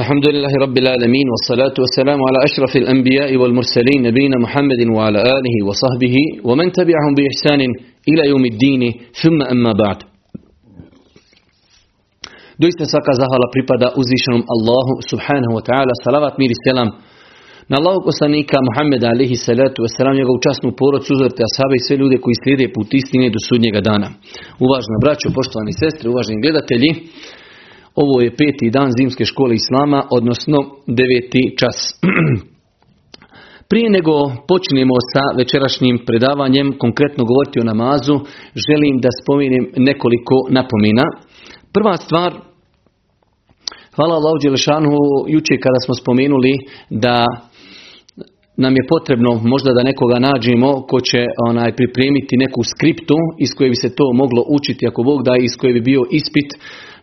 الحمد لله رب العالمين والصلاة والسلام على أشرف الأنبياء والمرسلين نبينا محمد وعلى آله وصحبه ومن تبعهم بإحسان إلى يوم الدين ثم أما بعد Doista svaka zahvala pripada uzvišenom Allahu subhanahu wa ta'ala, salavat mir i selam na Allahu poslanika Muhammeda alihi salatu wasalam, njegovu časnu porod, uzorte ashabe i sve ljude koji slijede put istine do sudnjega dana. Uvažena braćo, poštovani sestre, uvaženi gledatelji, ovo je peti dan zimske škole Islama, odnosno deveti čas. Prije nego počnemo sa večerašnjim predavanjem, konkretno govoriti o namazu, želim da spomenem nekoliko napomena. Prva stvar, hvala Allahu Đelešanu, jučer kada smo spomenuli da nam je potrebno možda da nekoga nađemo ko će onaj pripremiti neku skriptu iz koje bi se to moglo učiti ako Bog da iz koje bi bio ispit.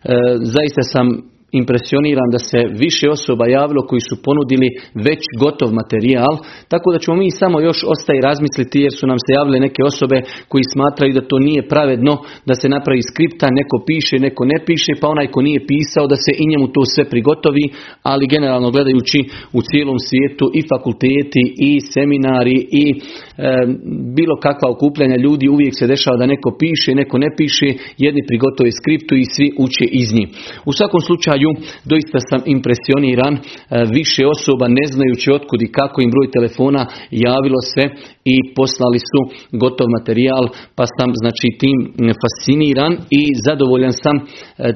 E, zaista sam impresioniran da se više osoba javilo koji su ponudili već gotov materijal, tako da ćemo mi samo još ostaje razmisliti jer su nam se javile neke osobe koji smatraju da to nije pravedno, da se napravi skripta, neko piše, neko ne piše, pa onaj ko nije pisao da se i njemu to sve prigotovi, ali generalno gledajući u cijelom svijetu i fakulteti i seminari i e, bilo kakva okupljanja ljudi uvijek se dešava da neko piše, neko ne piše, jedni prigotove skriptu i svi uče iz njih. U svakom slučaju doista sam impresioniran, e, više osoba ne znajući otkud i kako im broj telefona javilo se i poslali su gotov materijal, pa sam znači tim fasciniran i zadovoljan sam e,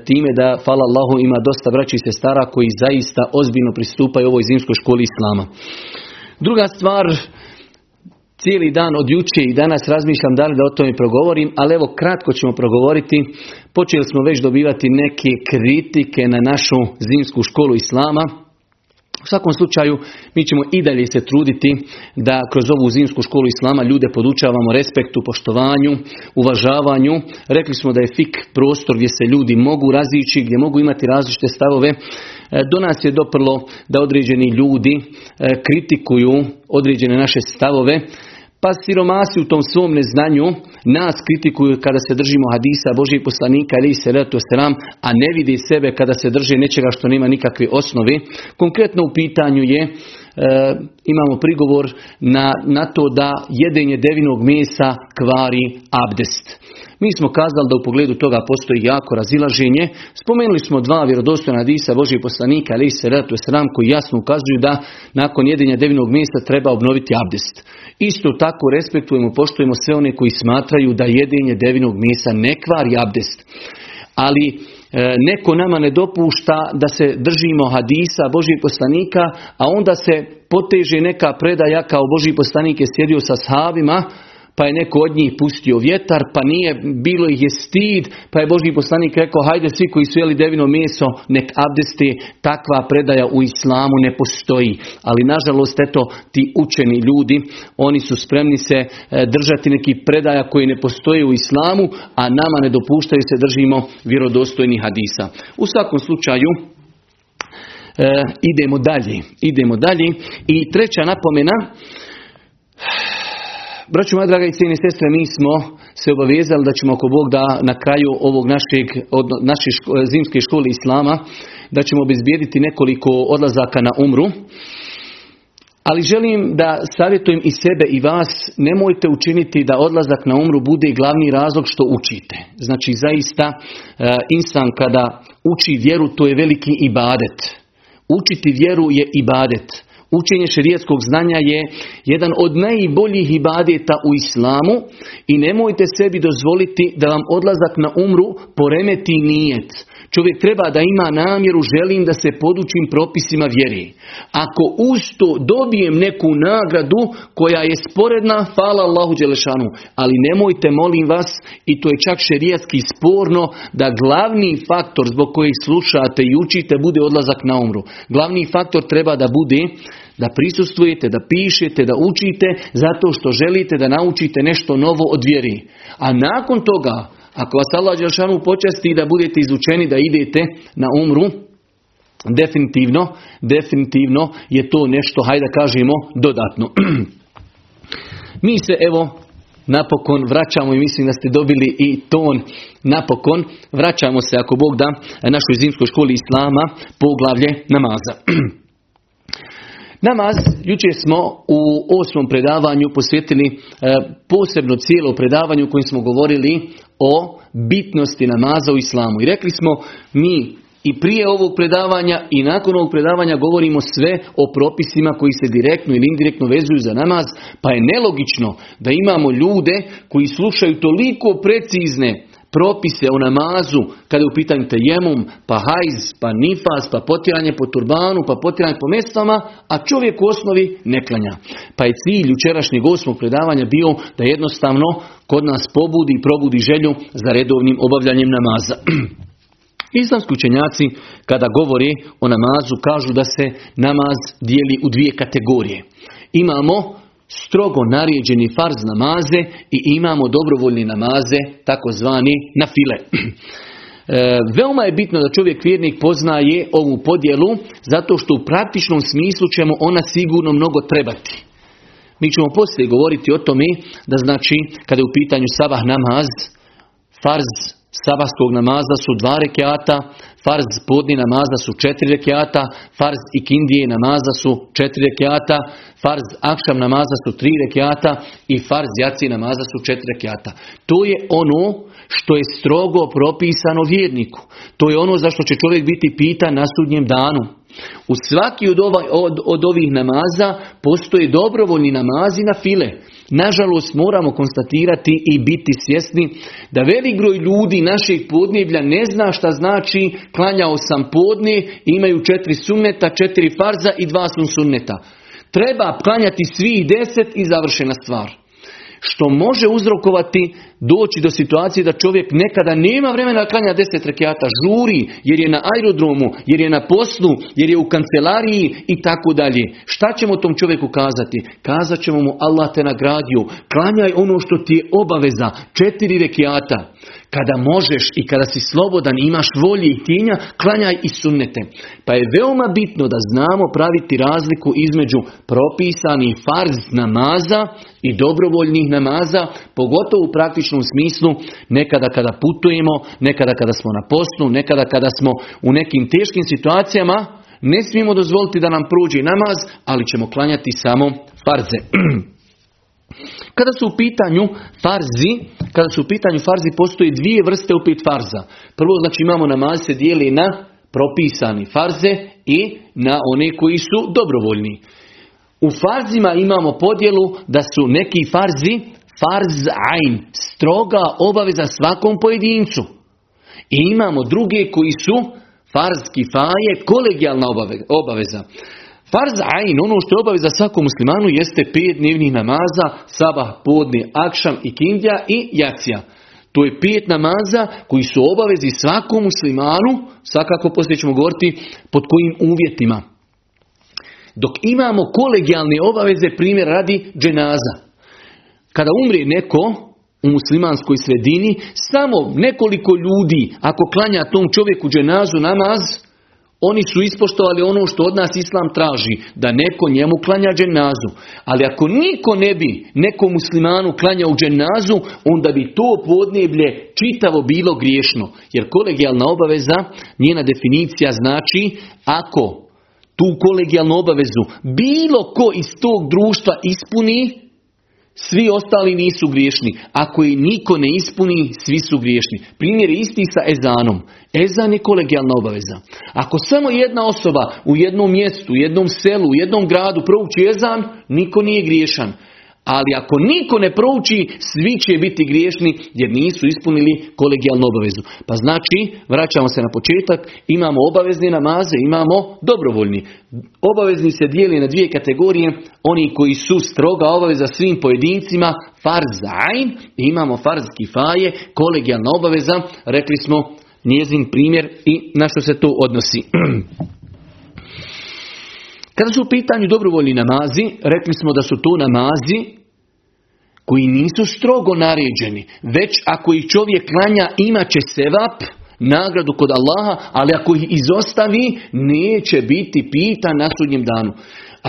time da, hvala Allahu, ima dosta braći i sestara koji zaista ozbiljno pristupaju ovoj zimskoj školi Islama. Druga stvar, cijeli dan od juče i danas razmišljam da li da o tome progovorim, ali evo kratko ćemo progovoriti. Počeli smo već dobivati neke kritike na našu zimsku školu Islama. U svakom slučaju mi ćemo i dalje se truditi da kroz ovu zimsku školu Islama ljude podučavamo respektu, poštovanju, uvažavanju. Rekli smo da je fik prostor gdje se ljudi mogu razići, gdje mogu imati različite stavove. E, do nas je doprlo da određeni ljudi e, kritikuju određene naše stavove. Pa siromasi u tom svom neznanju nas kritikuju kada se držimo hadisa Božih poslanika ili se seram, a ne vidi sebe kada se drže nečega što nema nikakve osnove. Konkretno u pitanju je e, imamo prigovor na, na to da jedenje devinog mesa kvari abdest. Mi smo kazali da u pogledu toga postoji jako razilaženje. Spomenuli smo dva vjerodostojna hadisa Božih poslanika ali se sram koji jasno ukazuju da nakon jedenja devinog mesa treba obnoviti abdest. Isto tako respektujemo, poštujemo sve one koji smatraju da jedenje devinog mesa ne kvari abdest. Ali e, neko nama ne dopušta da se držimo hadisa Božih poslanika, a onda se poteže neka predaja kao Boži poslanik je sjedio sa sahabima, pa je neko od njih pustio vjetar, pa nije, bilo ih je stid, pa je Božji poslanik rekao, hajde svi koji su jeli devino meso, nek abdesti, takva predaja u islamu ne postoji. Ali nažalost, eto, ti učeni ljudi, oni su spremni se e, držati neki predaja koji ne postoje u islamu, a nama ne dopuštaju se držimo vjerodostojnih hadisa. U svakom slučaju, e, idemo dalje, idemo dalje. I treća napomena, Braću moja draga i cijene sestre, mi smo se obavezali da ćemo ako Bog da na kraju ovog našeg, od naše zimske škole Islama, da ćemo obezbijediti nekoliko odlazaka na umru. Ali želim da savjetujem i sebe i vas, nemojte učiniti da odlazak na umru bude glavni razlog što učite. Znači zaista e, insan kada uči vjeru to je veliki ibadet. Učiti vjeru je ibadet. Učenje šerijetskog znanja je jedan od najboljih ibadeta u islamu i nemojte sebi dozvoliti da vam odlazak na umru poremeti nijet. Čovjek treba da ima namjeru, želim da se podučim propisima vjeri. Ako usto dobijem neku nagradu koja je sporedna, hvala Allahu Đelešanu. Ali nemojte, molim vas, i to je čak šerijatski sporno, da glavni faktor zbog kojih slušate i učite bude odlazak na umru. Glavni faktor treba da bude da prisustvujete, da pišete, da učite, zato što želite da naučite nešto novo od vjeri. A nakon toga, ako vas Allah Đelšanu počasti da budete izučeni, da idete na umru, definitivno, definitivno je to nešto, hajde da kažemo, dodatno. Mi se evo napokon vraćamo i mislim da ste dobili i ton napokon. Vraćamo se ako Bog da našoj zimskoj školi Islama poglavlje namaza. Namaz, jučer smo u osmom predavanju posvetili e, posebno cijelo predavanju u kojem smo govorili o bitnosti namaza u islamu. I rekli smo mi i prije ovog predavanja i nakon ovog predavanja govorimo sve o propisima koji se direktno ili indirektno vezuju za namaz, pa je nelogično da imamo ljude koji slušaju toliko precizne propise o namazu, kada je u pitanju tejemum, pa hajz, pa nifas, pa potiranje po turbanu, pa potiranje po mestama, a čovjek u osnovi ne klanja. Pa je cilj jučerašnjeg osmog predavanja bio da jednostavno kod nas pobudi i probudi želju za redovnim obavljanjem namaza. Islamski učenjaci kada govori o namazu kažu da se namaz dijeli u dvije kategorije. Imamo strogo naređeni farz namaze i imamo dobrovoljni namaze, takozvani na file. E, veoma je bitno da čovjek vjernik poznaje ovu podjelu, zato što u praktičnom smislu ćemo ona sigurno mnogo trebati. Mi ćemo poslije govoriti o tome da znači kada je u pitanju sabah namaz, farz sabahskog namaza su dva rekiata, farz podni namaza su četiri rekiata, farz ikindije namaza su četiri rekiata, farz akšam namaza su tri rekiata i farz jaci namaza su četiri rekiata. To je ono što je strogo propisano vjerniku. To je ono za što će čovjek biti pitan na sudnjem danu. U svaki od, ovaj, od, od ovih namaza postoje dobrovoljni namazi na file. Nažalost moramo konstatirati i biti svjesni da velik broj ljudi naših podneblja ne zna šta znači klanjao sam podne, imaju četiri sunneta, četiri farza i dva sun sunneta. Treba klanjati svih deset i završena stvar što može uzrokovati doći do situacije da čovjek nekada nema vremena da klanja deset rekiata, žuri jer je na aerodromu, jer je na poslu, jer je u kancelariji i tako dalje. Šta ćemo tom čovjeku kazati? Kazat ćemo mu Allah te nagradio, klanjaj ono što ti je obaveza, četiri rekiata. Kada možeš i kada si slobodan imaš volje i tinja, klanjaj i sunnete. Pa je veoma bitno da znamo praviti razliku između propisanih farz namaza i dobrovoljnih namaza, pogotovo u praktičnom smislu, nekada kada putujemo, nekada kada smo na poslu, nekada kada smo u nekim teškim situacijama, ne smijemo dozvoliti da nam prođe namaz, ali ćemo klanjati samo farze. Kada su u pitanju farzi, kada su u pitanju farzi postoje dvije vrste upit farza. Prvo znači imamo namaz se dijeli na propisani farze i na one koji su dobrovoljni. U farzima imamo podjelu da su neki farzi farz ain, stroga obaveza svakom pojedincu. I imamo druge koji su farz kifaje, kolegijalna obaveza. Farz ain, ono što je obaveza svakom muslimanu, jeste pet dnevnih namaza, sabah, podni, akšam i kindja i jacija. To je pet namaza koji su obavezi svakom muslimanu, svakako poslije ćemo govoriti pod kojim uvjetima. Dok imamo kolegijalne obaveze, primjer radi dženaza. Kada umri neko u muslimanskoj sredini, samo nekoliko ljudi, ako klanja tom čovjeku dženazu namaz, oni su ispoštovali ono što od nas islam traži, da neko njemu klanja dženazu. Ali ako niko ne bi nekom muslimanu klanjao dženazu, onda bi to podneblje čitavo bilo griješno. Jer kolegijalna obaveza, njena definicija znači, ako tu kolegijalnu obavezu bilo ko iz tog društva ispuni, svi ostali nisu griješni. Ako i niko ne ispuni, svi su griješni. Primjer je isti sa ezanom. Ezan je kolegijalna obaveza. Ako samo jedna osoba u jednom mjestu, u jednom selu, u jednom gradu prouči ezan, niko nije griješan. Ali ako niko ne prouči, svi će biti griješni jer nisu ispunili kolegijalnu obavezu. Pa znači, vraćamo se na početak, imamo obavezni namaze, imamo dobrovoljni. Obavezni se dijeli na dvije kategorije, oni koji su stroga obaveza svim pojedincima, farz ain, i imamo farz kifaje, kolegijalna obaveza, rekli smo njezin primjer i na što se to odnosi. Kada su u pitanju dobrovoljni namazi, rekli smo da su to namazi koji nisu strogo naređeni, već ako ih čovjek klanja imat će sevap, nagradu kod Allaha, ali ako ih izostavi, neće biti pitan na sudnjem danu.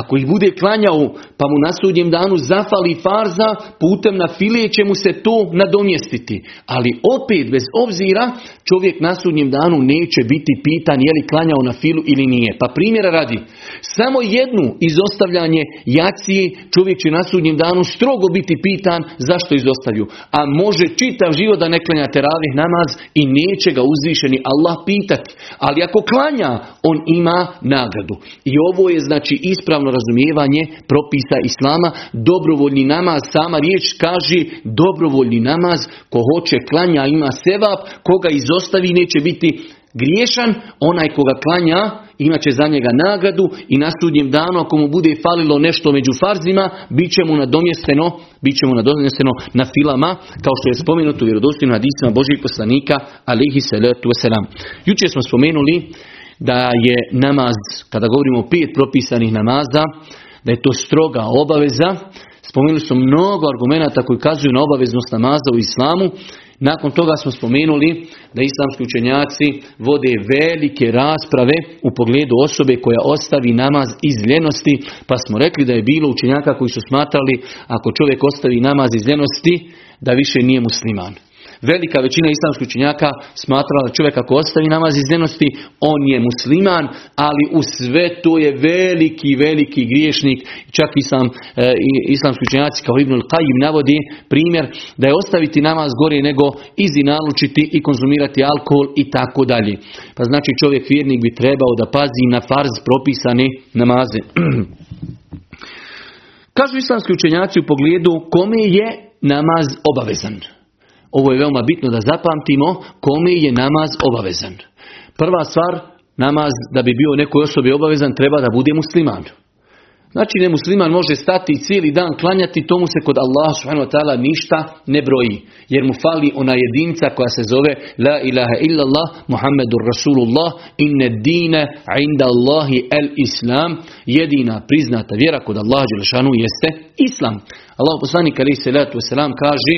Ako ih bude klanjao, pa mu na sudnjem danu zafali farza, putem na filije će mu se to nadomjestiti. Ali opet, bez obzira, čovjek na sudnjem danu neće biti pitan je li klanjao na filu ili nije. Pa primjera radi, samo jednu izostavljanje jacije čovjek će na sudnjem danu strogo biti pitan zašto izostavlju. A može čitav život da ne klanja teravih namaz i neće ga uzvišeni Allah pitati. Ali ako klanja, on ima nagradu. I ovo je znači ispravno razumijevanje propisa Islama. Dobrovoljni namaz, sama riječ kaže dobrovoljni namaz, ko hoće klanja ima sevap, koga izostavi neće biti griješan, onaj koga klanja imat će za njega nagradu i na sudnjem danu ako mu bude falilo nešto među farzima, bit će mu nadomjesteno, bit će mu nadomjesteno na filama, kao što je spomenuto u vjerodostojnim hadisima Božih poslanika, alihi salatu wasalam. Jučer smo spomenuli da je namaz, kada govorimo o pet propisanih namaza, da je to stroga obaveza. Spomenuli smo mnogo argumenata koji kazuju na obaveznost namaza u islamu. Nakon toga smo spomenuli da islamski učenjaci vode velike rasprave u pogledu osobe koja ostavi namaz iz ljenosti, pa smo rekli da je bilo učenjaka koji su smatrali ako čovjek ostavi namaz iz ljenosti, da više nije musliman. Velika većina islamskih učenjaka smatrala da čovjek ako ostavi namaz iz ljenosti, on je musliman, ali u sve to je veliki, veliki griješnik. Čak i sam e, islamski učenjaci kao Ibnul Qajim navodi primjer da je ostaviti namaz gore nego izi nalučiti i konzumirati alkohol i tako dalje. Pa znači čovjek vjernik bi trebao da pazi na farz propisane namaze. Kažu islamski učenjaci u pogledu kome je namaz obavezan. Ovo je veoma bitno da zapamtimo kome je namaz obavezan. Prva stvar, namaz da bi bio nekoj osobi obavezan treba da bude musliman. Znači ne musliman može stati i cijeli dan klanjati, tomu se kod Allah subhanahu wa ta'ala ništa ne broji. Jer mu fali ona jedinca koja se zove La ilaha illallah Muhammedur Rasulullah inne dine inda Allahi el Islam. Jedina priznata vjera kod Allaha Đelešanu jeste Islam. Allah poslanik alaih salatu wasalam kaže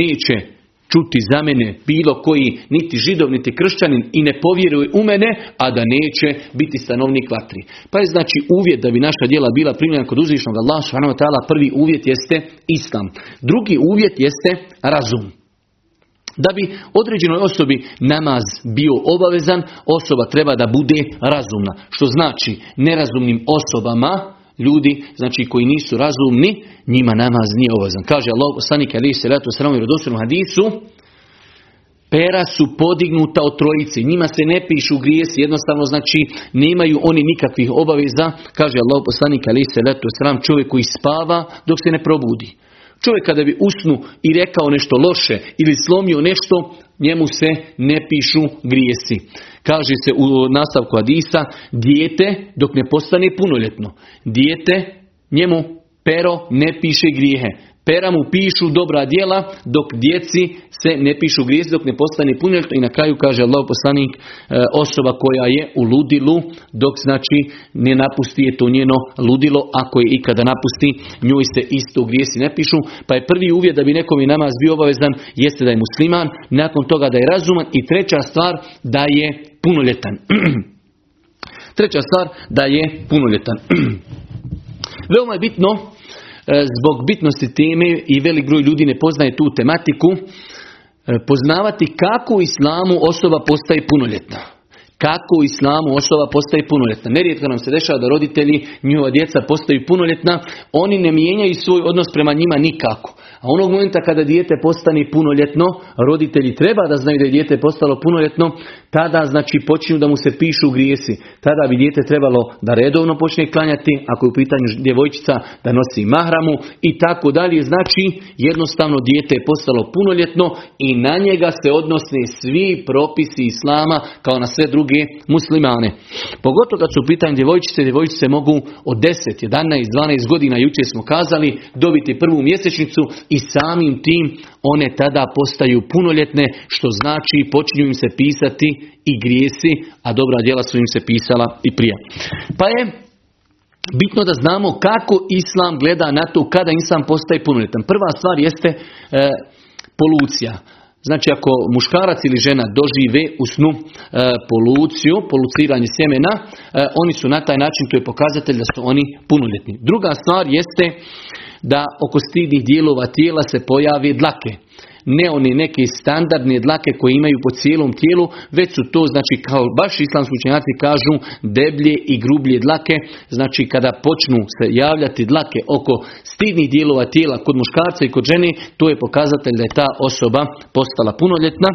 neće čuti za mene bilo koji niti židov niti kršćanin i ne povjeruje u mene, a da neće biti stanovnik vatri. Pa je znači uvjet da bi naša djela bila primljena kod uzvišnog Allah subhanahu prvi uvjet jeste islam. Drugi uvjet jeste razum. Da bi određenoj osobi namaz bio obavezan, osoba treba da bude razumna. Što znači nerazumnim osobama ljudi, znači koji nisu razumni, njima namaz nije obavezan. Kaže Allah poslanik ali se ratu sramu i hadisu, pera su podignuta od trojice, njima se ne pišu grijesi, jednostavno znači nemaju oni nikakvih obaveza, kaže Allah poslanik ali se ratu sram, čovjek koji spava dok se ne probudi. Čovjek kada bi usnu i rekao nešto loše ili slomio nešto, njemu se ne pišu grijesi. Kaže se u nastavku Adisa, dijete dok ne postane punoljetno. Dijete njemu pero ne piše grijehe. Pera mu pišu dobra djela, dok djeci se ne pišu grijezi, dok ne postane punoljetno. I na kraju kaže Allah poslanik, e, osoba koja je u ludilu, dok znači ne napusti je to njeno ludilo, ako je ikada napusti, njoj se isto grijesi ne pišu. Pa je prvi uvjet da bi nekom i namaz bio obavezan, jeste da je musliman, nakon toga da je razuman i treća stvar da je punoljetan. treća stvar da je punoljetan. Veoma je bitno zbog bitnosti teme i velik broj ljudi ne poznaje tu tematiku, e, poznavati kako u islamu osoba postaje punoljetna. Kako u islamu osoba postaje punoljetna. Nerijetko nam se dešava da roditelji, njihova djeca postaju punoljetna, oni ne mijenjaju svoj odnos prema njima nikako. A onog momenta kada dijete postane punoljetno, roditelji treba da znaju da je dijete postalo punoljetno, tada znači počinju da mu se pišu grijesi. Tada bi dijete trebalo da redovno počne klanjati, ako je u pitanju djevojčica da nosi mahramu i tako dalje. Znači jednostavno dijete je postalo punoljetno i na njega se odnosne svi propisi Islama kao na sve druge muslimane. Pogotovo kad su u pitanju djevojčice, djevojčice mogu od 10, 11, 12 godina, jučer smo kazali, dobiti prvu mjesečnicu i samim tim one tada postaju punoljetne, što znači počinju im se pisati i grijesi, a dobra djela su im se pisala i prije. Pa je bitno da znamo kako Islam gleda na to kada Islam postaje punoljetan. Prva stvar jeste e, polucija. Znači ako muškarac ili žena dožive u snu e, poluciju, poluciranje sjemena, e, oni su na taj način, to je pokazatelj da su oni punoljetni. Druga stvar jeste da oko stidnih dijelova tijela se pojave dlake ne oni neke standardne dlake koje imaju po cijelom tijelu, već su to, znači kao baš islamski učenjaci kažu, deblje i grublje dlake, znači kada počnu se javljati dlake oko stidnih dijelova tijela kod muškarca i kod žene, to je pokazatelj da je ta osoba postala punoljetna.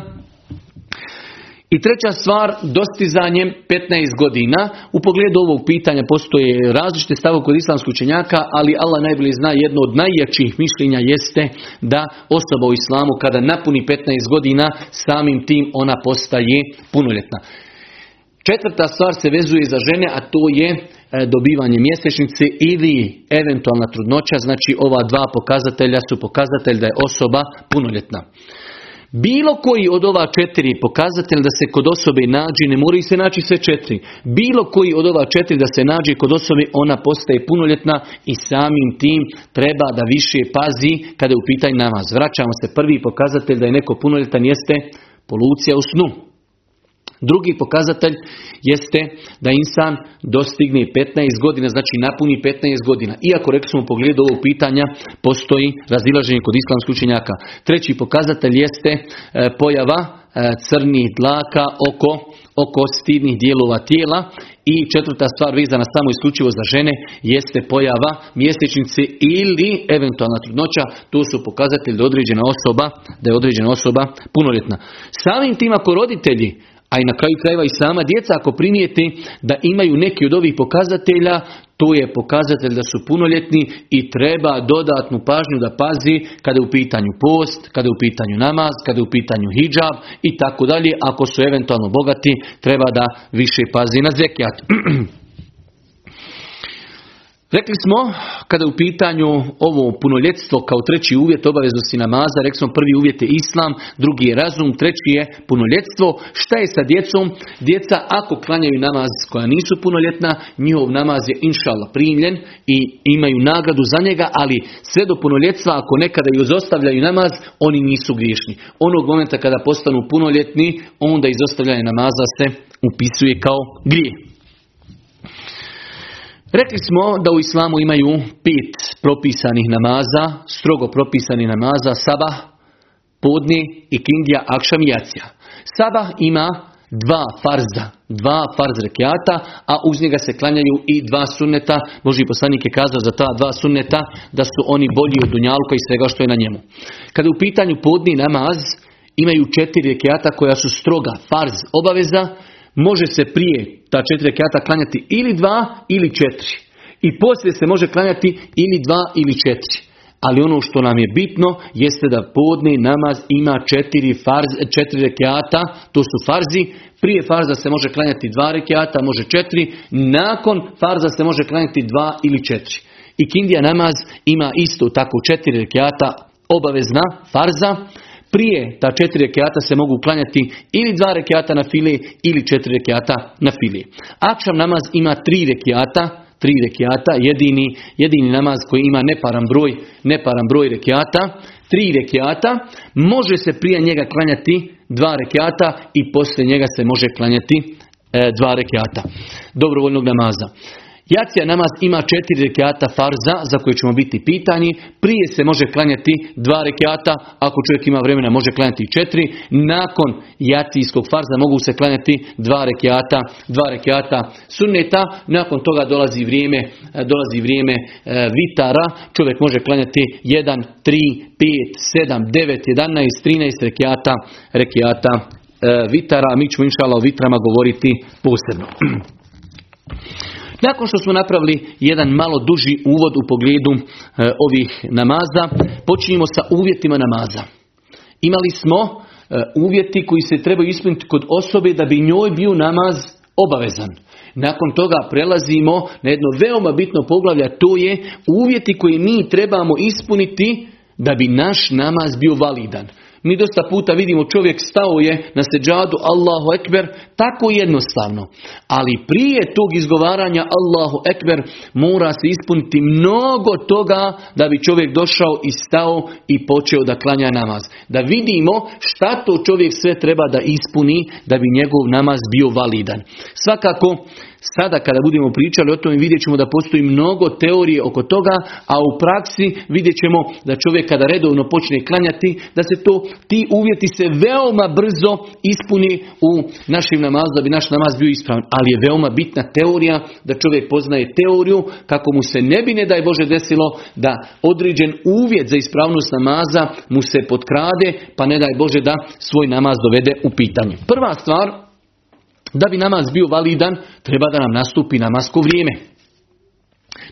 I treća stvar, dostizanjem 15 godina. U pogledu ovog pitanja postoje različite stave kod islamskog učenjaka, ali Allah najbolje zna jedno od najjačih mišljenja jeste da osoba u islamu kada napuni 15 godina, samim tim ona postaje punoljetna. Četvrta stvar se vezuje za žene, a to je e, dobivanje mjesečnice ili eventualna trudnoća, znači ova dva pokazatelja su pokazatelj da je osoba punoljetna. Bilo koji od ova četiri pokazatelj da se kod osobe nađe, ne moraju se naći sve četiri. Bilo koji od ova četiri da se nađe kod osobe, ona postaje punoljetna i samim tim treba da više pazi kada je u pitanju namaz. Vraćamo se prvi pokazatelj da je neko punoljetan jeste polucija u snu. Drugi pokazatelj jeste da insan dostigne 15 godina, znači napuni 15 godina. Iako rekli smo u pogledu ovog pitanja postoji razilaženje kod islamskih učenjaka. Treći pokazatelj jeste e, pojava e, crnih dlaka oko, oko stidnih dijelova tijela. I četvrta stvar vezana samo isključivo za žene jeste pojava mjesečnice ili eventualna trudnoća. To su pokazatelji da određena osoba, da je određena osoba punoljetna. Samim tim ako roditelji a i na kraju krajeva i sama djeca ako primijete da imaju neki od ovih pokazatelja, to je pokazatelj da su punoljetni i treba dodatnu pažnju da pazi kada je u pitanju post, kada je u pitanju namaz, kada je u pitanju hijab i tako dalje. Ako su eventualno bogati, treba da više pazi na zekijat. Rekli smo, kada je u pitanju ovo punoljetstvo kao treći uvjet obaveznosti namaza, rekli smo prvi uvjet je islam, drugi je razum, treći je punoljetstvo. Šta je sa djecom? Djeca ako klanjaju namaz koja nisu punoljetna, njihov namaz je inšala primljen i imaju nagradu za njega, ali sve do punoljetstva ako nekada i izostavljaju namaz, oni nisu griješni. Onog momenta kada postanu punoljetni, onda izostavljanje namaza se upisuje kao grije. Rekli smo da u islamu imaju pet propisanih namaza, strogo propisanih namaza, sabah, podni, ikindija, akšam i jacija. Sabah ima dva farza, dva farz rekiata, a uz njega se klanjaju i dva sunneta. Boži poslanik je kazao za ta dva sunneta da su oni bolji od dunjalka i svega što je na njemu. Kada je u pitanju podni namaz, imaju četiri rekiata koja su stroga, farz, obaveza, može se prije ta četiri rekata klanjati ili dva ili četiri. I poslije se može klanjati ili dva ili četiri. Ali ono što nam je bitno jeste da podni namaz ima četiri, farz, četiri rekiata, to su farzi. Prije farza se može klanjati dva rekiata, može četiri. Nakon farza se može klanjati dva ili četiri. I kindija namaz ima isto tako četiri rekiata, obavezna farza. Prije ta četiri rekiata se mogu klanjati ili dva rekiata na fili ili četiri rekiata na fili. Akšam namaz ima tri rekiata, tri rekiata, jedini, jedini namaz koji ima neparan broj, neparan broj rekiata, tri rekiata, može se prije njega klanjati dva rekiata i poslije njega se može klanjati e, dva rekiata dobrovoljnog namaza. Jacija namaz ima četiri rekiata farza za koje ćemo biti pitani. Prije se može klanjati dva rekiata, ako čovjek ima vremena može klanjati četiri. Nakon jacijskog farza mogu se klanjati dva rekiata, dva rekiata sunneta. Nakon toga dolazi vrijeme, dolazi vrijeme e, vitara. Čovjek može klanjati 1, 3, 5, 7, 9, 11, 13 rekiata, rekiata e, vitara. Mi ćemo inšala o vitrama govoriti posebno. Nakon što smo napravili jedan malo duži uvod u pogledu e, ovih namaza, počinjemo sa uvjetima namaza. Imali smo e, uvjeti koji se trebaju ispuniti kod osobe da bi njoj bio namaz obavezan. Nakon toga prelazimo na jedno veoma bitno poglavlje, to je uvjeti koje mi trebamo ispuniti da bi naš namaz bio validan. Mi dosta puta vidimo čovjek stao je na seđadu Allahu Ekber, tako jednostavno. Ali prije tog izgovaranja Allahu Ekber mora se ispuniti mnogo toga da bi čovjek došao i stao i počeo da klanja namaz. Da vidimo šta to čovjek sve treba da ispuni da bi njegov namaz bio validan. Svakako Sada kada budemo pričali o tome vidjet ćemo da postoji mnogo teorije oko toga, a u praksi vidjet ćemo da čovjek kada redovno počne klanjati, da se to, ti uvjeti se veoma brzo ispuni u našim namazu, da bi naš namaz bio ispravan. Ali je veoma bitna teorija da čovjek poznaje teoriju kako mu se ne bi ne daj Bože desilo da određen uvjet za ispravnost namaza mu se potkrade, pa ne daj Bože da svoj namaz dovede u pitanje. Prva stvar, da bi namaz bio validan, treba da nam nastupi namasko vrijeme.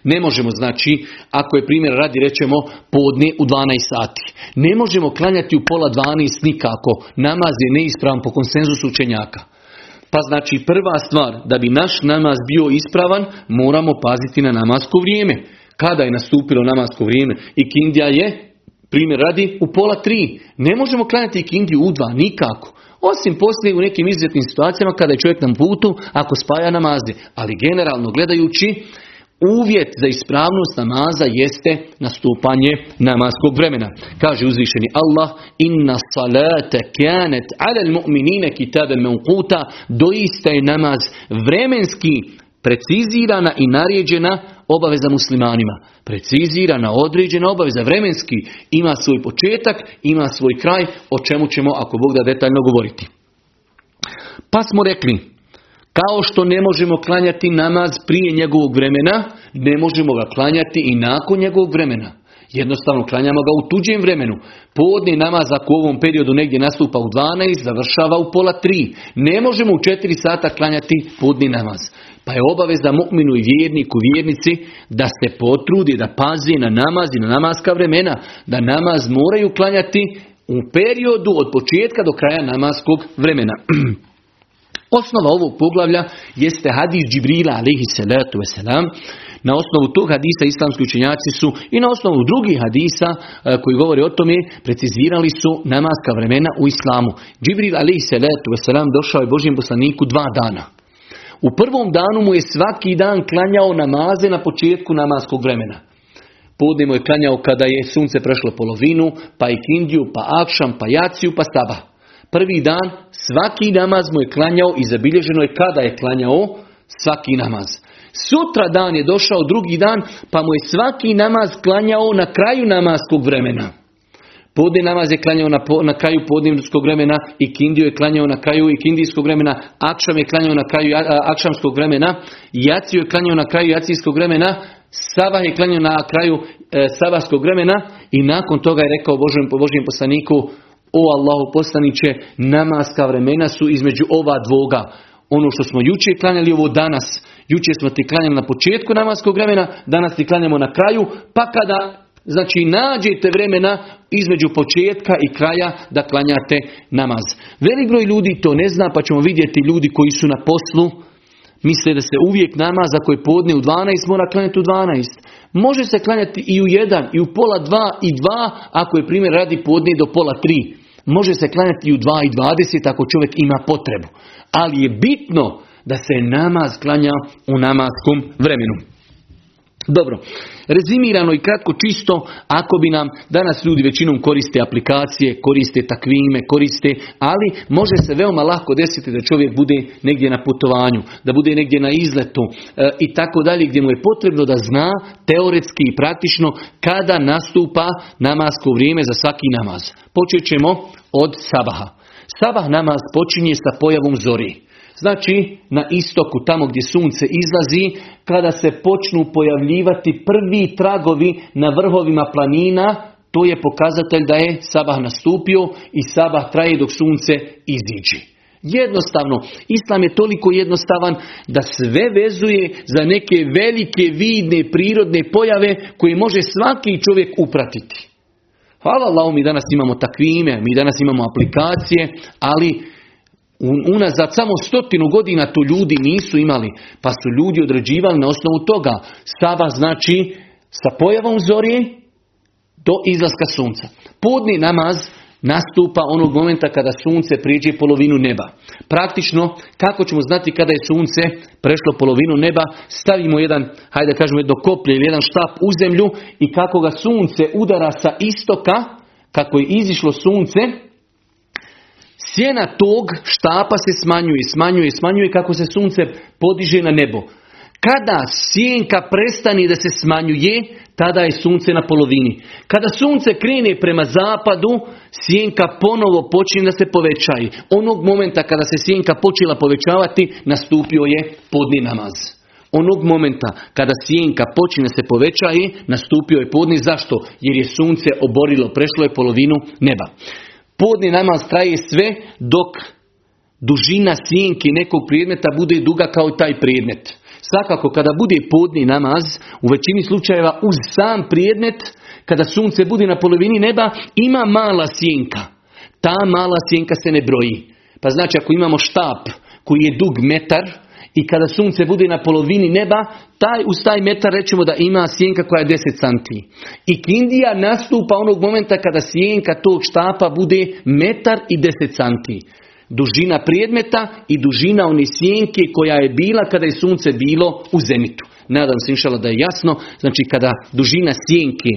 Ne možemo, znači, ako je primjer radi, rećemo podne u 12 sati. Ne možemo klanjati u pola 12 nikako. Namaz je neispravan po konsenzusu učenjaka. Pa znači prva stvar, da bi naš namaz bio ispravan, moramo paziti na namasko vrijeme. Kada je nastupilo namasko vrijeme? I kindija je, primjer radi, u pola tri. Ne možemo klanjati kindiju u dva, nikako. Osim poslije u nekim izuzetnim situacijama kada je čovjek na putu ako spaja namazi. Ali generalno gledajući uvjet za ispravnost namaza jeste nastupanje namaskog vremena. Kaže uzvišeni Allah inna salate kanet ala mu'minine kitabe meukuta doista je namaz vremenski precizirana i naređena obaveza muslimanima. Precizirana, određena obaveza, vremenski, ima svoj početak, ima svoj kraj, o čemu ćemo, ako Bog da detaljno govoriti. Pa smo rekli, kao što ne možemo klanjati namaz prije njegovog vremena, ne možemo ga klanjati i nakon njegovog vremena. Jednostavno klanjamo ga u tuđem vremenu. Podni namaz ako u ovom periodu negdje nastupa u 12, završava u pola 3. Ne možemo u 4 sata klanjati podni namaz. Pa je obaveza mu'minu i vjerniku, vjernici, da se potrudi, da pazi na namaz i na namaska vremena, da namaz moraju klanjati u periodu od početka do kraja namaskog vremena. Osnova ovog poglavlja jeste hadis Džibrila alaihi salatu wasalam. Na osnovu tog hadisa islamski učenjaci su i na osnovu drugih hadisa e, koji govore o tome precizirali su namaska vremena u islamu. Džibril alaihi salatu wasalam došao je Božjem poslaniku dva dana. U prvom danu mu je svaki dan klanjao namaze na početku namaskog vremena. Podne mu je klanjao kada je sunce prešlo polovinu, pa i kindiju, pa akšam, pa jaciju, pa staba. Prvi dan svaki namaz mu je klanjao i zabilježeno je kada je klanjao svaki namaz. Sutra dan je došao drugi dan, pa mu je svaki namaz klanjao na kraju namaskog vremena. Podne namaz je klanjao na, na kraju podnevskog vremena i kindiju je klanjao na kraju i kindijskog vremena, akšam je klanjao na kraju akšamskog vremena, jaciju je klanjao na kraju jacijskog vremena, sabah je klanjao na kraju e, sabahskog vremena i nakon toga je rekao Božem, Božjem poslaniku o Allahu poslaniće, namaska vremena su između ova dvoga. Ono što smo jučer klanjali ovo danas, jučer smo ti klanjali na početku namaskog vremena, danas ti klanjamo na kraju, pa kada Znači nađete vremena između početka i kraja da klanjate namaz. Velik broj ljudi to ne zna pa ćemo vidjeti ljudi koji su na poslu. Misle da se uvijek namaz ako je podne u 12 mora klanjati u 12. Može se klanjati i u 1 i u pola 2 i 2 ako je primjer radi podne do pola 3. Može se klanjati i u 2 i 20 ako čovjek ima potrebu. Ali je bitno da se namaz klanja u namaskom vremenu. Dobro, rezimirano i kratko čisto, ako bi nam danas ljudi većinom koriste aplikacije, koriste takvime, koriste, ali može se veoma lako desiti da čovjek bude negdje na putovanju, da bude negdje na izletu e, i tako dalje, gdje mu je potrebno da zna teoretski i praktično kada nastupa namasko vrijeme za svaki namaz. Počet ćemo od sabaha. Sabah namaz počinje sa pojavom zori. Znači, na istoku, tamo gdje sunce izlazi, kada se počnu pojavljivati prvi tragovi na vrhovima planina, to je pokazatelj da je sabah nastupio i sabah traje dok sunce iziđe. Jednostavno, islam je toliko jednostavan da sve vezuje za neke velike vidne prirodne pojave koje može svaki čovjek upratiti. Hvala Allah, mi danas imamo takvime, mi danas imamo aplikacije, ali unazad samo stotinu godina to ljudi nisu imali, pa su ljudi određivali na osnovu toga. Sava znači sa pojavom zorije do izlaska sunca. Podni namaz nastupa onog momenta kada sunce priđe polovinu neba. Praktično, kako ćemo znati kada je sunce prešlo polovinu neba, stavimo jedan, hajde kažemo jedno koplje ili jedan štap u zemlju i kako ga sunce udara sa istoka, kako je izišlo sunce, sjena tog štapa se smanjuje, smanjuje, smanjuje kako se sunce podiže na nebo. Kada sjenka prestane da se smanjuje, tada je sunce na polovini. Kada sunce krene prema zapadu, sjenka ponovo počne da se povećaje. Onog momenta kada se sjenka počela povećavati, nastupio je podni namaz. Onog momenta kada sjenka počne da se povećaje, nastupio je podni. Zašto? Jer je sunce oborilo, prešlo je polovinu neba. Podni namaz traje sve dok dužina sjenke nekog predmeta bude duga kao taj predmet. Svakako kada bude podni namaz, u većini slučajeva uz sam prijedmet, kada sunce bude na polovini neba, ima mala sjenka. Ta mala sjenka se ne broji. Pa znači ako imamo štap koji je dug metar i kada sunce bude na polovini neba, taj uz taj metar rećemo da ima sjenka koja je 10 cm. I kindija nastupa onog momenta kada sjenka tog štapa bude metar i 10 cm dužina predmeta i dužina one sjenke koja je bila kada je sunce bilo u zenitu. Nadam se inšala da je jasno. Znači kada dužina sjenke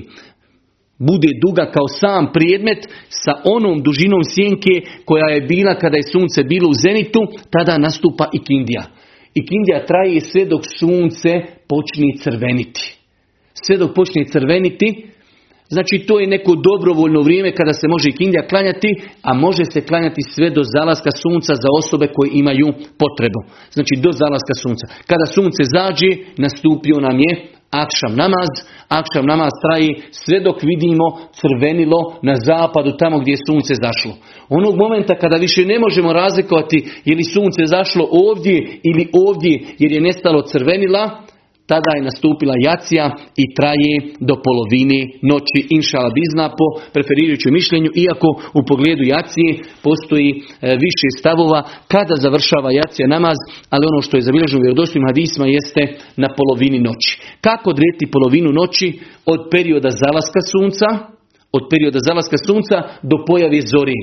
bude duga kao sam predmet sa onom dužinom sjenke koja je bila kada je sunce bilo u zenitu, tada nastupa i kindija. I kindija traje sve dok sunce počne crveniti. Sve dok počne crveniti, Znači to je neko dobrovoljno vrijeme kada se može i kindija klanjati, a može se klanjati sve do zalaska sunca za osobe koje imaju potrebu. Znači do zalaska sunca. Kada sunce zađe, nastupio nam je akšam namaz. Akšam namaz traji sve dok vidimo crvenilo na zapadu tamo gdje je sunce zašlo. Onog momenta kada više ne možemo razlikovati je li sunce zašlo ovdje ili ovdje jer je nestalo crvenila, tada je nastupila jacija i traje do polovine noći inšala bizna po preferirajućem mišljenju, iako u pogledu jacije postoji e, više stavova kada završava jacija namaz, ali ono što je zabilježeno u vjerodostojnim hadisma jeste na polovini noći. Kako odrediti polovinu noći od perioda zalaska sunca, od perioda zalaska sunca do pojave zori.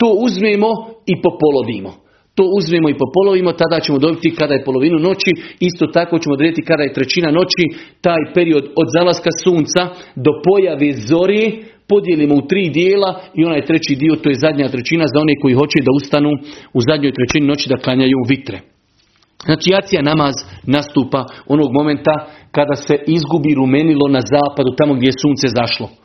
To uzmemo i popolovimo. To uzmemo i po polovimo, tada ćemo dobiti kada je polovinu noći, isto tako ćemo odrediti kada je trećina noći, taj period od zalaska sunca do pojave zori, podijelimo u tri dijela i onaj treći dio, to je zadnja trećina za one koji hoće da ustanu u zadnjoj trećini noći da klanjaju vitre. Znači jacija namaz nastupa onog momenta kada se izgubi rumenilo na zapadu, tamo gdje je sunce zašlo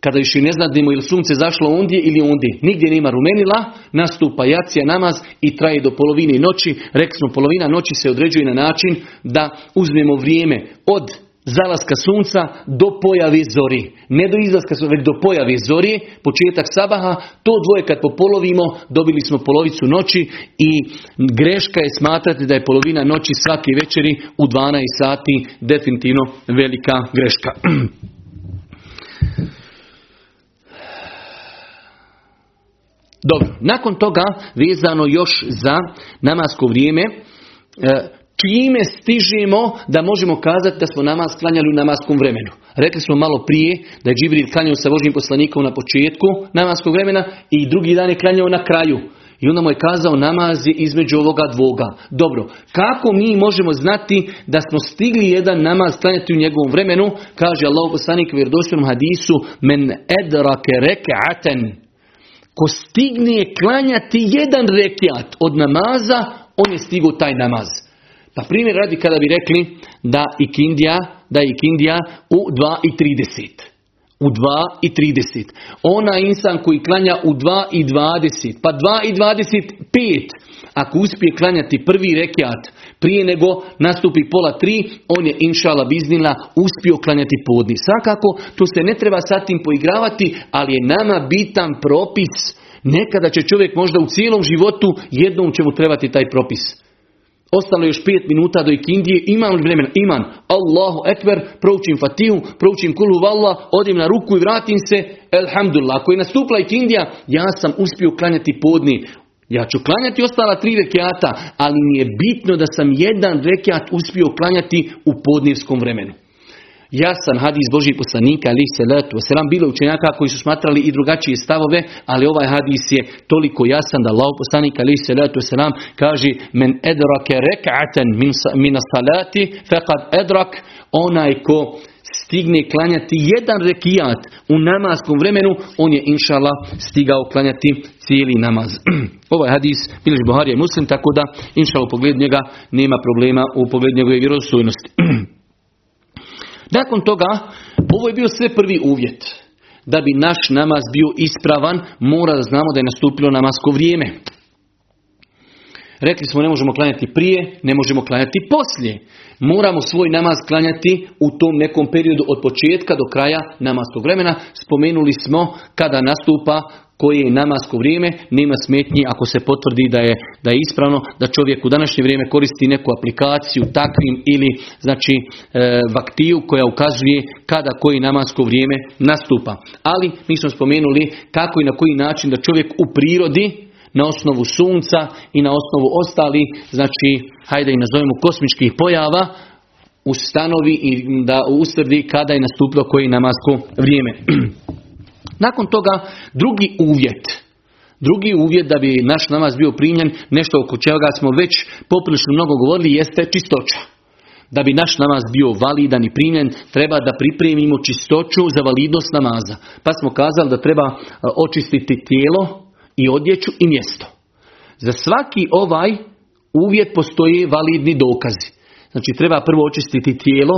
kada više ne znadimo ili sunce zašlo ondje ili ondje, nigdje nema rumenila, nastupa jacija namaz i traje do polovine noći. Rekli smo, polovina noći se određuje na način da uzmemo vrijeme od zalaska sunca do pojave zori. Ne do izlaska sunca, već do pojave zori, početak sabaha, to dvoje kad popolovimo, dobili smo polovicu noći i greška je smatrati da je polovina noći svake večeri u 12 sati definitivno velika greška. Dobro, nakon toga vezano još za namasko vrijeme, e, čime stižemo da možemo kazati da smo namaz klanjali u namaskom vremenu. Rekli smo malo prije da je Džibril klanjao sa Božim poslanikom na početku namaskog vremena i drugi dan je klanjao na kraju. I onda mu je kazao namaz je između ovoga dvoga. Dobro, kako mi možemo znati da smo stigli jedan namaz klanjati u njegovom vremenu? Kaže Allah poslanik u hadisu men edrake rek'aten Ko stigne klanjati jedan rekiat od namaza, on je stigao taj namaz. Pa primjer radi kada bi rekli da ikindija, da je ikindija u 2.30. U 2.30. Ona insan koji klanja u 2.20, pa 2.25, ako uspije klanjati prvi rekiat prije nego nastupi pola tri, on je inšala biznila uspio klanjati podni. Svakako, tu se ne treba sad tim poigravati, ali je nama bitan propis. Nekada će čovjek možda u cijelom životu jednom će mu trebati taj propis. Ostalo je još pet minuta do ikindije, imam li vremena? Imam. Allahu ekber, proučim fatihu, proučim kulu valla, odim na ruku i vratim se, elhamdulillah. Ako je nastupla ikindija, ja sam uspio klanjati podni. Ja ću klanjati ostala tri rekiata, ali mi je bitno da sam jedan rekiat uspio klanjati u podnijevskom vremenu. Jasan hadis Božih poslanika ali se letu selam bilo učenjaka koji su smatrali i drugačije stavove, ali ovaj hadis je toliko jasan da Allah poslanik ali se letu selam kaže men edrake rek'atan min salati faqad edrak onaj ko stigne klanjati jedan rekijat u namaskom vremenu, on je inšala stigao klanjati cijeli namaz. ovaj hadis bilježi Buhari muslim, tako da inšala u pogledu njega nema problema u pogledu njegove vjerozstojnosti. Nakon toga, ovo je bio sve prvi uvjet. Da bi naš namaz bio ispravan, mora da znamo da je nastupilo namasko vrijeme. Rekli smo ne možemo klanjati prije, ne možemo klanjati poslije. Moramo svoj namaz klanjati u tom nekom periodu od početka do kraja namaskog vremena. Spomenuli smo kada nastupa koje je namasko vrijeme, nema smetnji ako se potvrdi da je, da je ispravno, da čovjek u današnje vrijeme koristi neku aplikaciju, takvim ili znači e, vaktiju koja ukazuje kada koji namasko vrijeme nastupa. Ali mi smo spomenuli kako i na koji način da čovjek u prirodi na osnovu sunca i na osnovu ostali, znači, hajde i nazovemo kosmičkih pojava, ustanovi i da ustvrdi kada je nastupilo koji namasko vrijeme. Nakon toga drugi uvjet, drugi uvjet da bi naš namaz bio primljen, nešto oko čega smo već poprilično mnogo govorili, jeste čistoća. Da bi naš namaz bio validan i primljen, treba da pripremimo čistoću za validnost namaza. Pa smo kazali da treba očistiti tijelo i odjeću i mjesto. Za svaki ovaj uvjet postoje validni dokazi. Znači treba prvo očistiti tijelo,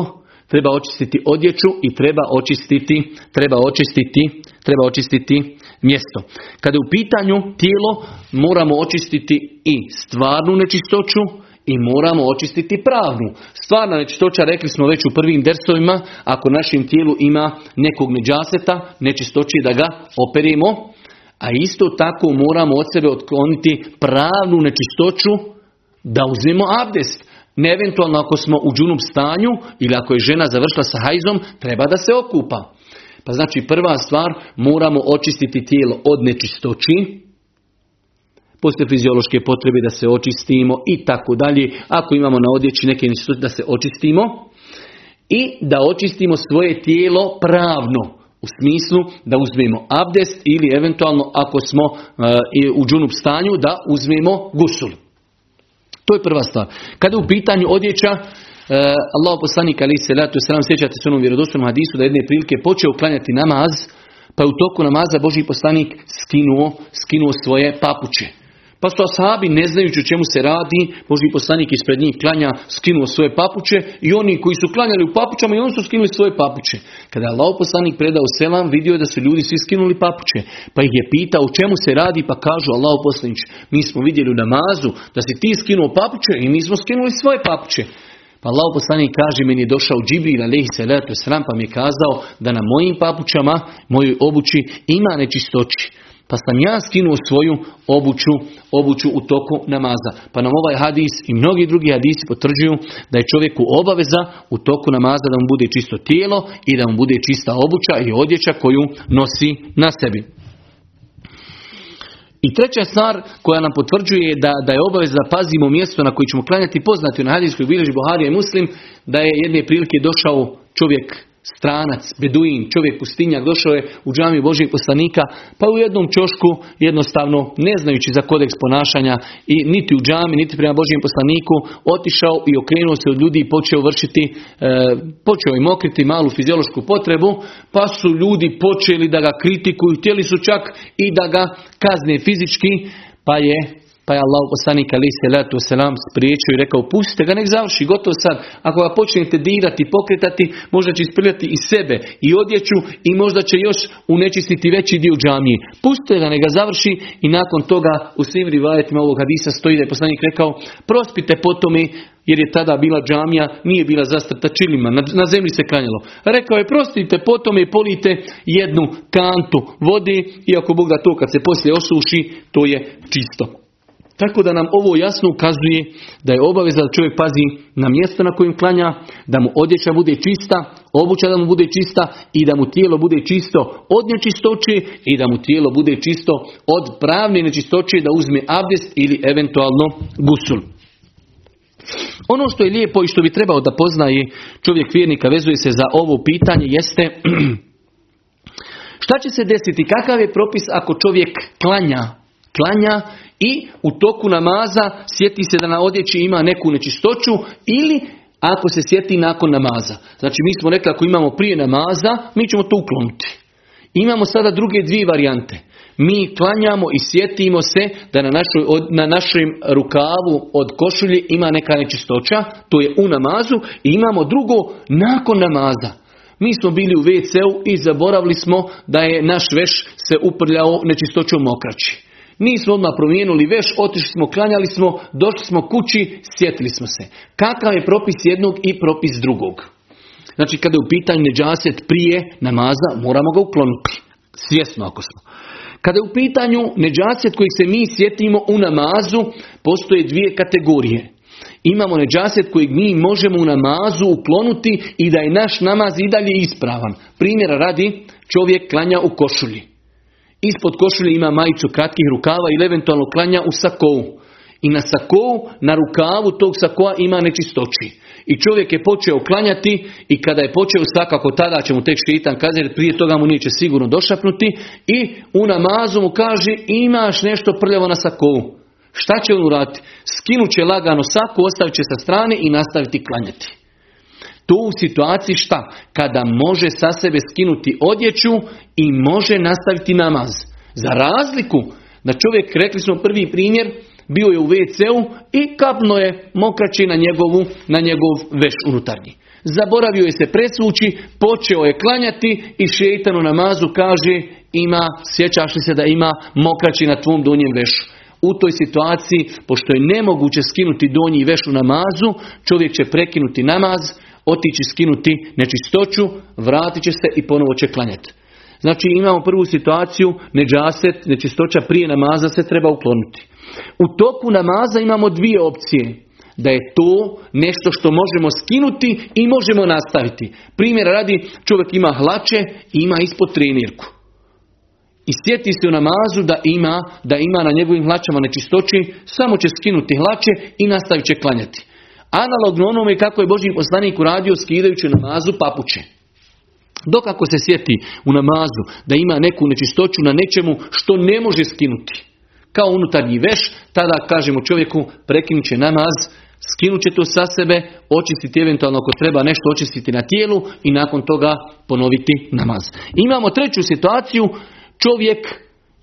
treba očistiti odjeću i treba očistiti, treba očistiti, treba očistiti mjesto. Kada je u pitanju tijelo, moramo očistiti i stvarnu nečistoću i moramo očistiti pravnu. Stvarna nečistoća, rekli smo već u prvim dersovima, ako našim tijelu ima nekog neđaseta, nečistoći da ga operimo, a isto tako moramo od sebe otkloniti pravnu nečistoću da uzmemo abdest. Ne eventualno ako smo u džunup stanju ili ako je žena završila sa hajzom, treba da se okupa. Pa znači prva stvar, moramo očistiti tijelo od nečistoći, poslije fiziološke potrebe da se očistimo i tako dalje. Ako imamo na odjeći neke nečistoće da se očistimo i da očistimo svoje tijelo pravno. U smislu da uzmemo abdest ili eventualno ako smo uh, u džunup stanju da uzmemo gusul. To je prva stvar. Kada je u pitanju odjeća, Allah poslanik ali se letu selam sjećate se onom vjerodostojnom hadisu da jedne prilike počeo klanjati namaz, pa je u toku namaza Boži poslanik skinuo, skinuo svoje papuče. Pa su ashabi, ne znajući o čemu se radi, Boži poslanik ispred njih klanja, skinuo svoje papuče i oni koji su klanjali u papučama i oni su skinuli svoje papuče. Kada je Allah poslanik predao selam, vidio je da su ljudi svi skinuli papuče. Pa ih je pitao o čemu se radi, pa kažu Allah poslanić, mi smo vidjeli u namazu da si ti skinuo papuče i mi smo skinuli svoje papuče. Pa Allah poslanik kaže, meni je došao Džibril alaihi salatu sram, pa mi je kazao da na mojim papučama, mojoj obući ima nečistoći. Pa sam ja skinuo svoju obuću, obuću u toku namaza. Pa nam ovaj hadis i mnogi drugi hadisi potvrđuju da je čovjeku obaveza u toku namaza da mu bude čisto tijelo i da mu bude čista obuća i odjeća koju nosi na sebi. I treća stvar koja nam potvrđuje da, da je obaveza da pazimo mjesto na koji ćemo klanjati poznati na hadijskoj bilježi Buharija i Muslim, da je jedne prilike došao čovjek stranac, beduin, čovjek pustinjak, došao je u džamiju Božih poslanika, pa u jednom čošku jednostavno, ne znajući za kodeks ponašanja i niti u džami, niti prema Božijem poslaniku, otišao i okrenuo se od ljudi i počeo vršiti, e, počeo im okriti malu fiziološku potrebu, pa su ljudi počeli da ga kritikuju, htjeli su čak i da ga kazne fizički, pa je pa je Allah poslanik ali se letu selam spriječio i rekao pustite ga nek završi gotovo sad. Ako ga počnete dirati, pokretati, možda će isprljati i sebe i odjeću i možda će još unečistiti veći dio džamije. Pustite ga nek ga završi i nakon toga u svim rivajetima ovog hadisa stoji da je poslanik rekao prospite po tome jer je tada bila džamija, nije bila zastrta čilima, na, na zemlji se klanjalo. Rekao je, prostite, potom je polite jednu kantu vode, iako Bog da to kad se poslije osuši, to je čisto. Tako da nam ovo jasno ukazuje da je obaveza da čovjek pazi na mjesto na kojem klanja, da mu odjeća bude čista, obuća da mu bude čista i da mu tijelo bude čisto od nečistoće i da mu tijelo bude čisto od pravne nečistoće da uzme abdest ili eventualno gusul. Ono što je lijepo i što bi trebao da poznaje čovjek vjernika vezuje se za ovo pitanje jeste šta će se desiti, kakav je propis ako čovjek klanja, klanja i u toku namaza sjeti se da na odjeći ima neku nečistoću ili ako se sjeti nakon namaza. Znači mi smo rekli ako imamo prije namaza, mi ćemo to ukloniti. Imamo sada druge dvije varijante. Mi klanjamo i sjetimo se da na, našoj, na našem rukavu od košulje ima neka nečistoća, to je u namazu, i imamo drugo nakon namaza. Mi smo bili u WC-u i zaboravili smo da je naš veš se uprljao nečistoćom mokraći. Nismo odmah promijenili veš, otišli smo, klanjali smo, došli smo kući, sjetili smo se. Kakav je propis jednog i propis drugog? Znači kada je u pitanju neđaset prije namaza, moramo ga ukloniti. Svjesno ako smo. Kada je u pitanju neđaset kojih se mi sjetimo u namazu, postoje dvije kategorije. Imamo neđaset kojeg mi možemo u namazu uklonuti i da je naš namaz i dalje ispravan. Primjera radi, čovjek klanja u košulji. Ispod košulje ima majicu kratkih rukava ili eventualno klanja u sakovu. I na sakovu, na rukavu tog sakoa ima nečistoći. I čovjek je počeo klanjati i kada je počeo svakako tada će mu tek šitan kazati prije toga mu neće sigurno došapnuti i u namazu mu kaže imaš nešto prljavo na sakovu. Šta će on uraditi? Skinut će lagano saku, ostavit će sa strane i nastaviti klanjati. Tu u situaciji šta? Kada može sa sebe skinuti odjeću i može nastaviti namaz. Za razliku da čovjek, rekli smo prvi primjer, bio je u WC-u i kapno je mokraći na, njegovu, na njegov veš unutarnji. Zaboravio je se presvući, počeo je klanjati i šeitan u namazu kaže ima, sjećaš li se da ima mokraći na tvom donjem vešu. U toj situaciji, pošto je nemoguće skinuti donji veš u namazu, čovjek će prekinuti namaz, otići skinuti nečistoću, vratit će se i ponovo će klanjati. Znači imamo prvu situaciju, neđaset, nečistoća prije namaza se treba ukloniti. U toku namaza imamo dvije opcije. Da je to nešto što možemo skinuti i možemo nastaviti. Primjer radi, čovjek ima hlače i ima ispod trenirku. I sjeti se u namazu da ima, da ima na njegovim hlačama nečistoći, samo će skinuti hlače i nastavit će klanjati. Analogno onome kako je Boži poslanik uradio skidajući namazu papuče. Dok ako se sjeti u namazu da ima neku nečistoću na nečemu što ne može skinuti, kao unutarnji veš, tada kažemo čovjeku prekinut će namaz, skinut će to sa sebe, očistiti eventualno ako treba nešto očistiti na tijelu i nakon toga ponoviti namaz. Imamo treću situaciju, čovjek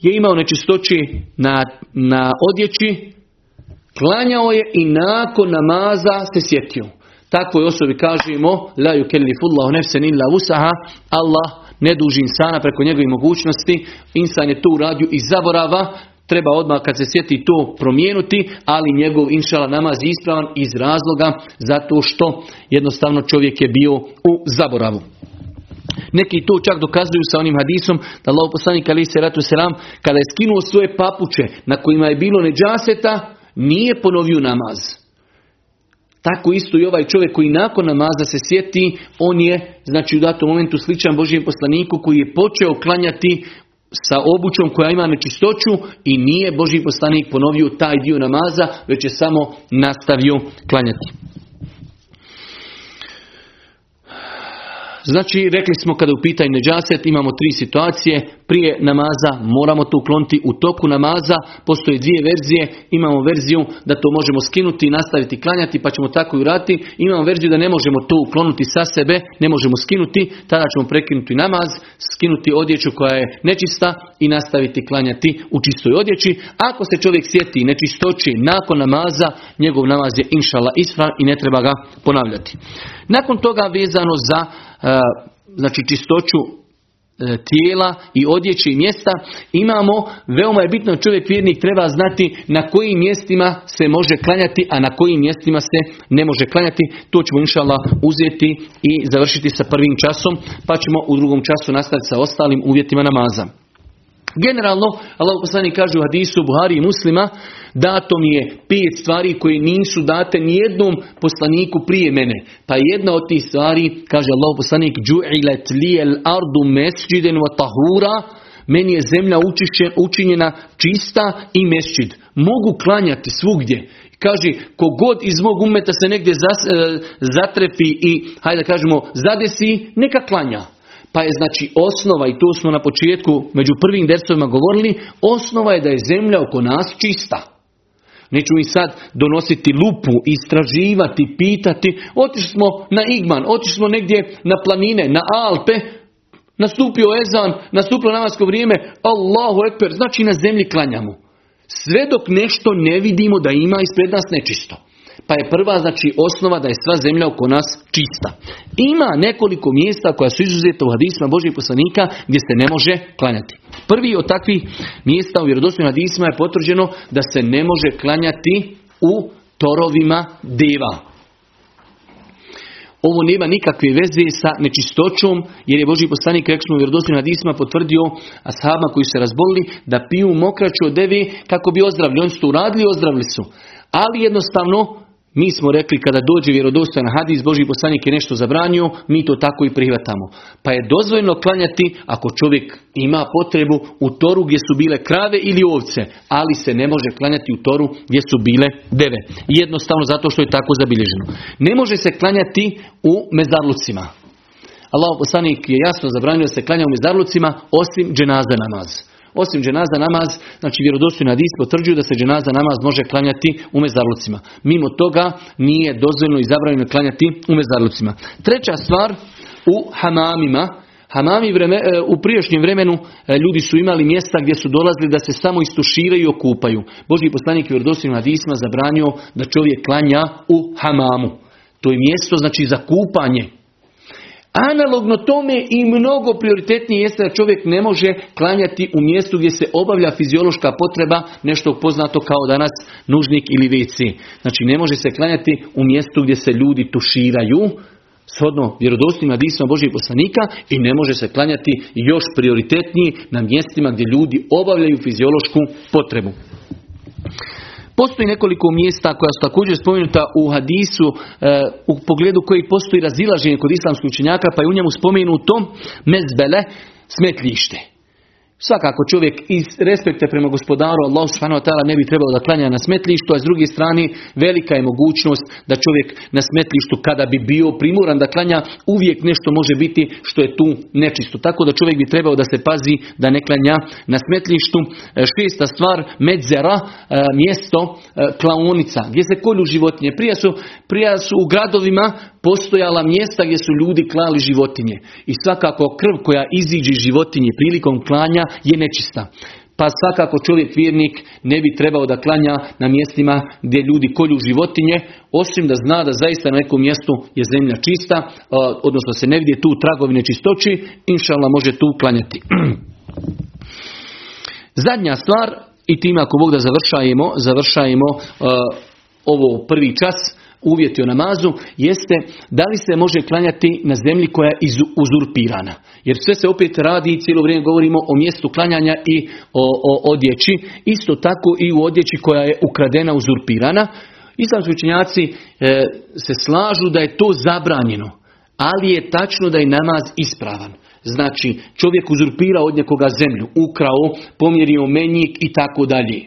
je imao nečistoći na, na odjeći, klanjao je i nakon namaza se sjetio. Takvoj osobi kažemo la yukellifullahu nefsen illa usaha Allah ne duži insana preko njegovih mogućnosti. Insan je to uradio i zaborava. Treba odmah kad se sjeti to promijenuti ali njegov inšala namaz je ispravan iz razloga zato što jednostavno čovjek je bio u zaboravu. Neki to čak dokazuju sa onim hadisom da Allah poslanik ali se ratu selam kada je skinuo svoje papuče na kojima je bilo neđaseta nije ponovio namaz. Tako isto i ovaj čovjek koji nakon namaza se sjeti, on je znači u datom momentu sličan Božijem poslaniku koji je počeo klanjati sa obućom koja ima nečistoću i nije Božji poslanik ponovio taj dio namaza, već je samo nastavio klanjati. Znači, rekli smo kada u pitanju neđaset, imamo tri situacije. Prije namaza moramo to ukloniti u toku namaza. Postoje dvije verzije. Imamo verziju da to možemo skinuti i nastaviti klanjati, pa ćemo tako i uraditi. Imamo verziju da ne možemo to uklonuti sa sebe, ne možemo skinuti, tada ćemo prekinuti namaz, skinuti odjeću koja je nečista i nastaviti klanjati u čistoj odjeći. Ako se čovjek sjeti nečistoći nakon namaza, njegov namaz je inšala ispravan i ne treba ga ponavljati. Nakon toga vezano za znači čistoću e, tijela i odjeće i mjesta imamo, veoma je bitno čovjek vjernik treba znati na kojim mjestima se može klanjati, a na kojim mjestima se ne može klanjati. To ćemo inšala uzeti i završiti sa prvim časom, pa ćemo u drugom času nastaviti sa ostalim uvjetima namaza. Generalno, Allah poslanik kaže u hadisu Buhari i muslima, dato mi je pet stvari koje nisu date nijednom poslaniku prije mene. Pa jedna od tih stvari, kaže Allah poslanik, Ju'ilet lijel ardu mesđiden wa tahura, meni je zemlja učinjena čista i mesčid. Mogu klanjati svugdje. Kaže, kogod iz mog umeta se negdje e, zatrefi i, hajde da kažemo, zadesi, neka klanja. Pa je znači osnova, i to smo na početku među prvim dersovima govorili, osnova je da je zemlja oko nas čista. Neću mi sad donositi lupu, istraživati, pitati. Otišli smo na Igman, otišli smo negdje na planine, na Alpe, nastupio ezan, nastupilo namasko vrijeme, Allahu ekber, znači na zemlji klanjamo. Sve dok nešto ne vidimo da ima ispred nas nečisto. Pa je prva, znači, osnova da je sva zemlja oko nas čista. Ima nekoliko mjesta koja su izuzeta u hadisma Božih poslanika gdje se ne može klanjati. Prvi od takvih mjesta u vjerodostojnim hadisma je potvrđeno da se ne može klanjati u torovima deva. Ovo nema nikakve veze sa nečistoćom, jer je Boži poslanik, rekli smo u vjerodostojnim hadisma, potvrdio ashabima koji se razbolili da piju mokraću od devi kako bi ozdravili. Oni su to uradili, ozdravili su. Ali jednostavno mi smo rekli kada dođe vjerodostojan hadis, Boži poslanik je nešto zabranio, mi to tako i prihvatamo. Pa je dozvoljno klanjati ako čovjek ima potrebu u toru gdje su bile krave ili ovce, ali se ne može klanjati u toru gdje su bile deve. Jednostavno zato što je tako zabilježeno. Ne može se klanjati u mezarlucima. Allah poslanik je jasno zabranio da se klanja u mezarlucima osim dženaza namaz. Osim dženaza namaz, znači vjerodostojni hadis potvrđuju da se dženaza namaz može klanjati u mezarlucima. Mimo toga nije dozvoljno i zabranjeno klanjati u mezarlucima. Treća stvar u hamamima, Hamami vreme, e, u prijašnjem vremenu e, ljudi su imali mjesta gdje su dolazili da se samo istuširaju i okupaju. Božji poslanik vjerodostojnim hadisma zabranio da čovjek klanja u hamamu. To je mjesto znači za kupanje. Analogno tome i mnogo prioritetnije jeste da čovjek ne može klanjati u mjestu gdje se obavlja fiziološka potreba, nešto poznato kao danas nužnik ili WC. Znači ne može se klanjati u mjestu gdje se ljudi tuširaju, shodno vjerodostojnim hadisima Božih poslanika i ne može se klanjati još prioritetniji na mjestima gdje ljudi obavljaju fiziološku potrebu. Postoji nekoliko mjesta koja su također spomenuta u hadisu e, u pogledu koji postoji razilaženje kod islamskih učenjaka pa je u njemu spomenuto mezbele smetljište. Svakako čovjek iz respekta prema gospodaru Allah subhanahu wa ta'ala ne bi trebao da klanja na smetlištu, a s druge strane velika je mogućnost da čovjek na smetlištu kada bi bio primoran da klanja uvijek nešto može biti što je tu nečisto. Tako da čovjek bi trebao da se pazi da ne klanja na smetlištu. E, šesta stvar, medzera, e, mjesto, e, klaonica, gdje se kolju životinje. Prije su, prije su u gradovima postojala mjesta gdje su ljudi klali životinje. I svakako krv koja iziđe životinje prilikom klanja je nečista. Pa svakako čovjek vjernik ne bi trebao da klanja na mjestima gdje ljudi kolju životinje, osim da zna da zaista na nekom mjestu je zemlja čista, odnosno se ne vidi tu tragovine čistoći, inšallah može tu klanjati. Zadnja stvar, i time ako Bog da završajemo, završajemo ovo prvi čas, uvjeti o namazu jeste da li se može klanjati na zemlji koja je uzurpirana. Jer sve se opet radi i cijelo vrijeme govorimo o mjestu klanjanja i o, o odjeći. Isto tako i u odjeći koja je ukradena, uzurpirana. Islamski učenjaci e, se slažu da je to zabranjeno. Ali je tačno da je namaz ispravan. Znači, čovjek uzurpira od nekoga zemlju, ukrao, pomjerio menjik i tako dalje.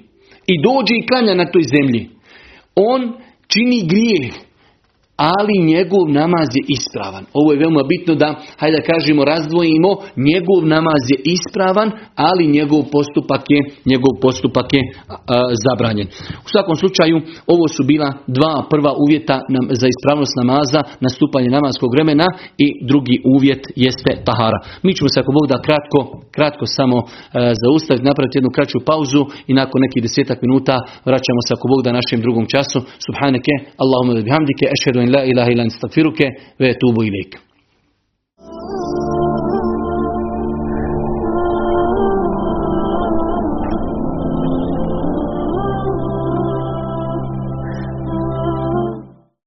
I dođe i klanja na toj zemlji. On čini grijeh, ali njegov namaz je ispravan. Ovo je veoma bitno da, hajde da kažemo, razdvojimo, njegov namaz je ispravan, ali njegov postupak je, njegov postupak je zabranjen. U svakom slučaju, ovo su bila dva prva uvjeta za ispravnost namaza, nastupanje namaskog vremena i drugi uvjet jeste tahara. Mi ćemo se ako Bog da kratko, kratko samo e, zaustaviti, napraviti jednu kraću pauzu i nakon nekih desetak minuta vraćamo se ako Bog da našem drugom času. Subhaneke, Allahumma bihamdike, ešhedu la ilaha illa astaghfiruke ve etubu ilayk